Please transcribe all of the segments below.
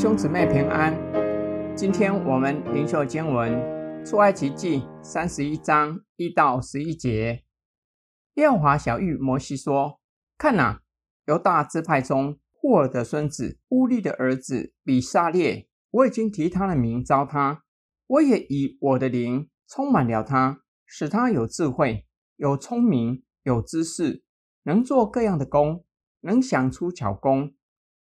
兄姊妹平安，今天我们灵修经文出埃及记三十一章一到十一节。耶和华小玉摩西说：“看哪，犹大支派中户珥的孙子乌利的儿子比撒列，我已经提他的名召他，我也以我的灵充满了他，使他有智慧、有聪明、有知识，能做各样的工，能想出巧工。”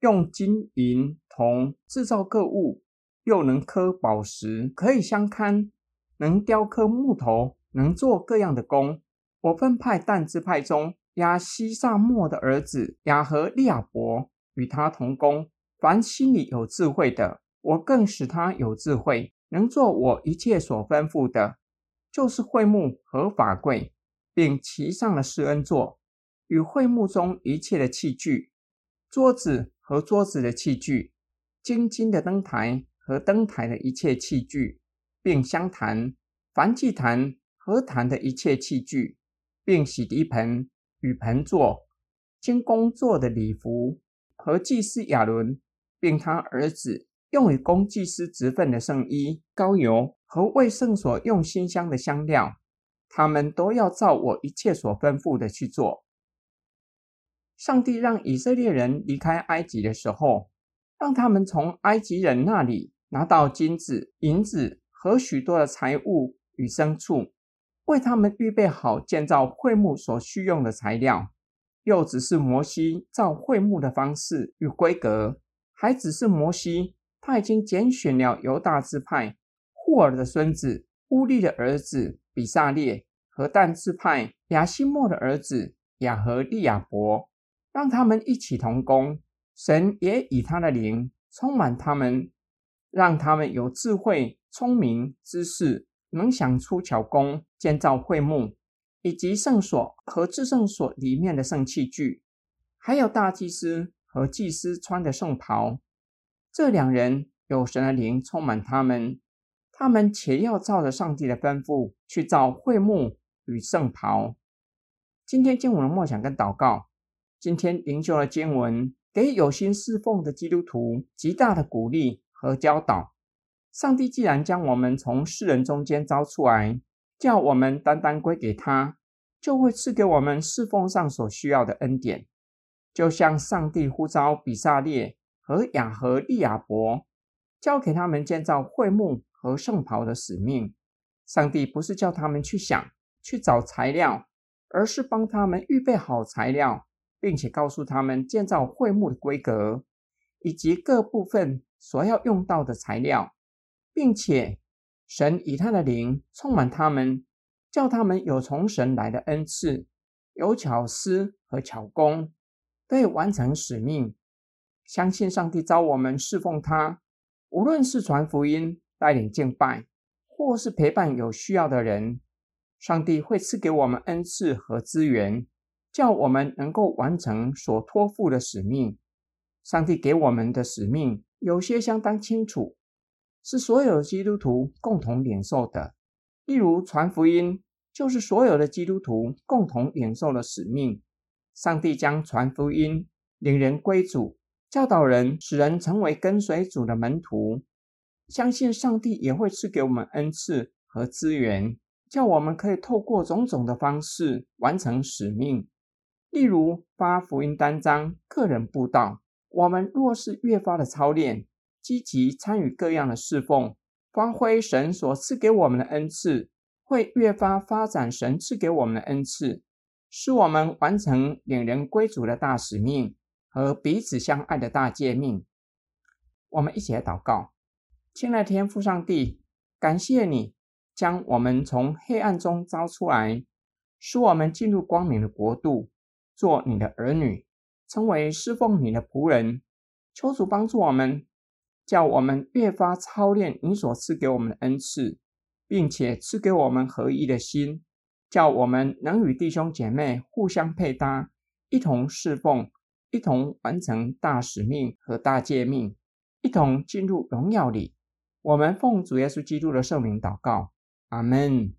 用金银铜制造各物，又能刻宝石，可以相看；能雕刻木头，能做各样的工。我分派但支派中亚西萨末的儿子亚和利亚伯与他同工。凡心里有智慧的，我更使他有智慧，能做我一切所吩咐的，就是会幕和法柜，并其上的施恩座，与会幕中一切的器具，桌子。和桌子的器具，金金的灯台和灯台的一切器具，并香坛、燔祭坛和坛的一切器具，并洗涤盆与盆座，经工作的礼服和祭司亚伦，并他儿子用于供祭司职分的圣衣、膏油和为圣所用馨香的香料，他们都要照我一切所吩咐的去做。上帝让以色列人离开埃及的时候，让他们从埃及人那里拿到金子、银子和许多的财物与牲畜，为他们预备好建造会幕所需用的材料。又只是摩西造会幕的方式与规格，还只是摩西他已经拣选了犹大支派户珥的孙子乌利的儿子比撒列和但支派亚希莫的儿子亚和利亚伯。让他们一起同工，神也以他的灵充满他们，让他们有智慧、聪明、知识，能想出巧工，建造会幕，以及圣所和至圣所里面的圣器具，还有大祭司和祭司穿的圣袍。这两人有神的灵充满他们，他们且要照着上帝的吩咐去造会幕与圣袍。今天经文的默想跟祷告。今天灵修的经文给有心侍奉的基督徒极大的鼓励和教导。上帝既然将我们从世人中间招出来，叫我们单单归给他，就会赐给我们侍奉上所需要的恩典。就像上帝呼召比撒列和雅和利亚伯，交给他们建造会幕和圣袍的使命。上帝不是叫他们去想、去找材料，而是帮他们预备好材料。并且告诉他们建造会幕的规格，以及各部分所要用到的材料，并且神以他的灵充满他们，叫他们有从神来的恩赐，有巧思和巧工，可以完成使命。相信上帝召我们侍奉他，无论是传福音、带领敬拜，或是陪伴有需要的人，上帝会赐给我们恩赐和资源。叫我们能够完成所托付的使命。上帝给我们的使命有些相当清楚，是所有基督徒共同领受的。例如，传福音就是所有的基督徒共同领受的使命。上帝将传福音、领人归主、教导人，使人成为跟随主的门徒。相信上帝也会赐给我们恩赐和资源，叫我们可以透过种种的方式完成使命。例如发福音单张、个人布道，我们若是越发的操练，积极参与各样的侍奉，发挥神所赐给我们的恩赐，会越发发展神赐给我们的恩赐，使我们完成领人归主的大使命和彼此相爱的大诫命。我们一起来祷告，亲爱的天父上帝，感谢你将我们从黑暗中招出来，使我们进入光明的国度。做你的儿女，成为侍奉你的仆人，求主帮助我们，叫我们越发操练你所赐给我们的恩赐，并且赐给我们合一的心，叫我们能与弟兄姐妹互相配搭，一同侍奉，一同完成大使命和大诫命，一同进入荣耀里。我们奉主耶稣基督的圣名祷告，阿门。